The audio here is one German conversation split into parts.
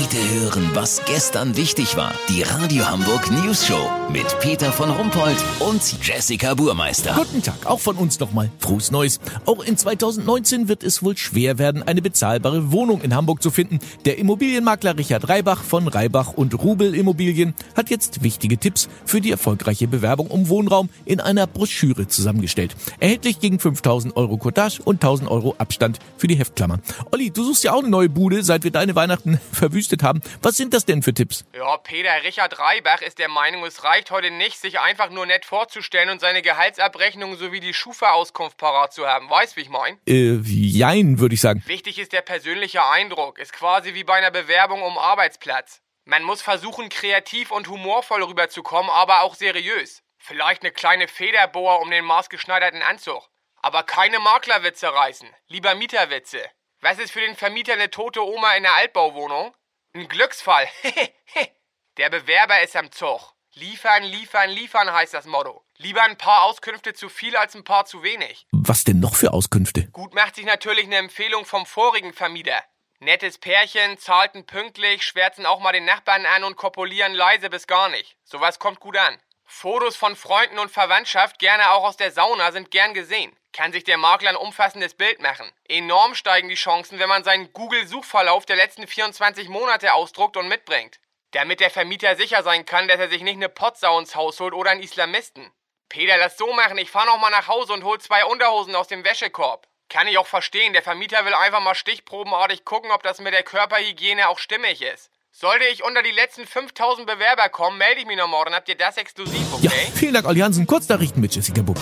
Heute hören, was gestern wichtig war. Die Radio Hamburg News Show mit Peter von Rumpold und Jessica Burmeister. Guten Tag, auch von uns nochmal. Frohes Neues. Auch in 2019 wird es wohl schwer werden, eine bezahlbare Wohnung in Hamburg zu finden. Der Immobilienmakler Richard Reibach von Reibach und Rubel Immobilien hat jetzt wichtige Tipps für die erfolgreiche Bewerbung um Wohnraum in einer Broschüre zusammengestellt. Erhältlich gegen 5000 Euro Cottage und 1000 Euro Abstand für die Heftklammer. Olli, du suchst ja auch eine neue Bude, seit wir deine Weihnachten verwüstet haben. Was sind das denn für Tipps? Ja, Peter Richard Reibach ist der Meinung, es reicht heute nicht, sich einfach nur nett vorzustellen und seine Gehaltsabrechnung sowie die Schufa-Auskunft parat zu haben. Weißt, wie ich mein? Äh, jein, würde ich sagen. Wichtig ist der persönliche Eindruck. Ist quasi wie bei einer Bewerbung um Arbeitsplatz. Man muss versuchen, kreativ und humorvoll rüberzukommen, aber auch seriös. Vielleicht eine kleine Federbohr um den maßgeschneiderten Anzug. Aber keine Maklerwitze reißen. Lieber Mieterwitze. Was ist für den Vermieter eine tote Oma in der Altbauwohnung? Ein Glücksfall. der Bewerber ist am Zug. Liefern, liefern, liefern heißt das Motto. Lieber ein paar Auskünfte zu viel als ein paar zu wenig. Was denn noch für Auskünfte? Gut macht sich natürlich eine Empfehlung vom vorigen Vermieter. Nettes Pärchen, zahlten pünktlich, schwärzen auch mal den Nachbarn an und kopulieren leise bis gar nicht. Sowas kommt gut an. Fotos von Freunden und Verwandtschaft, gerne auch aus der Sauna, sind gern gesehen. Kann sich der Makler ein umfassendes Bild machen. Enorm steigen die Chancen, wenn man seinen Google-Suchverlauf der letzten 24 Monate ausdruckt und mitbringt. Damit der Vermieter sicher sein kann, dass er sich nicht eine Potsau ins Haus holt oder einen Islamisten. Peter, lass so machen, ich fahr noch mal nach Hause und hol zwei Unterhosen aus dem Wäschekorb. Kann ich auch verstehen, der Vermieter will einfach mal stichprobenartig gucken, ob das mit der Körperhygiene auch stimmig ist. Sollte ich unter die letzten 5000 Bewerber kommen, melde ich mich noch morgen. Habt ihr das exklusiv, okay? Ja, vielen Dank, Olli Hansen. Kurznachrichten mit Jessica Buch.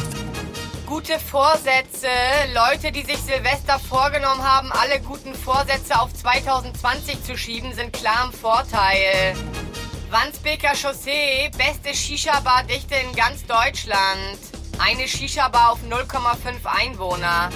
Gute Vorsätze. Leute, die sich Silvester vorgenommen haben, alle guten Vorsätze auf 2020 zu schieben, sind klar im Vorteil. Wandsbeker Chaussee, beste Shisha-Bar-Dichte in ganz Deutschland. Eine Shisha-Bar auf 0,5 Einwohner.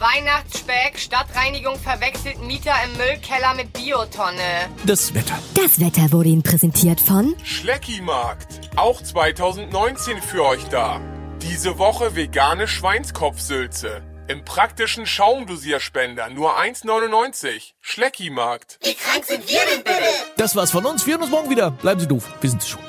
Weihnachtsspeck, Stadtreinigung verwechselt Mieter im Müllkeller mit Biotonne. Das Wetter. Das Wetter wurde Ihnen präsentiert von Schleckimarkt. Auch 2019 für euch da. Diese Woche vegane Schweinskopfsülze. Im praktischen Schaumdosierspender nur 1,99. Schleckimarkt. Wie krank sind wir denn bitte? Das war's von uns. Wir hören uns morgen wieder. Bleiben Sie doof. Wir sind's schon.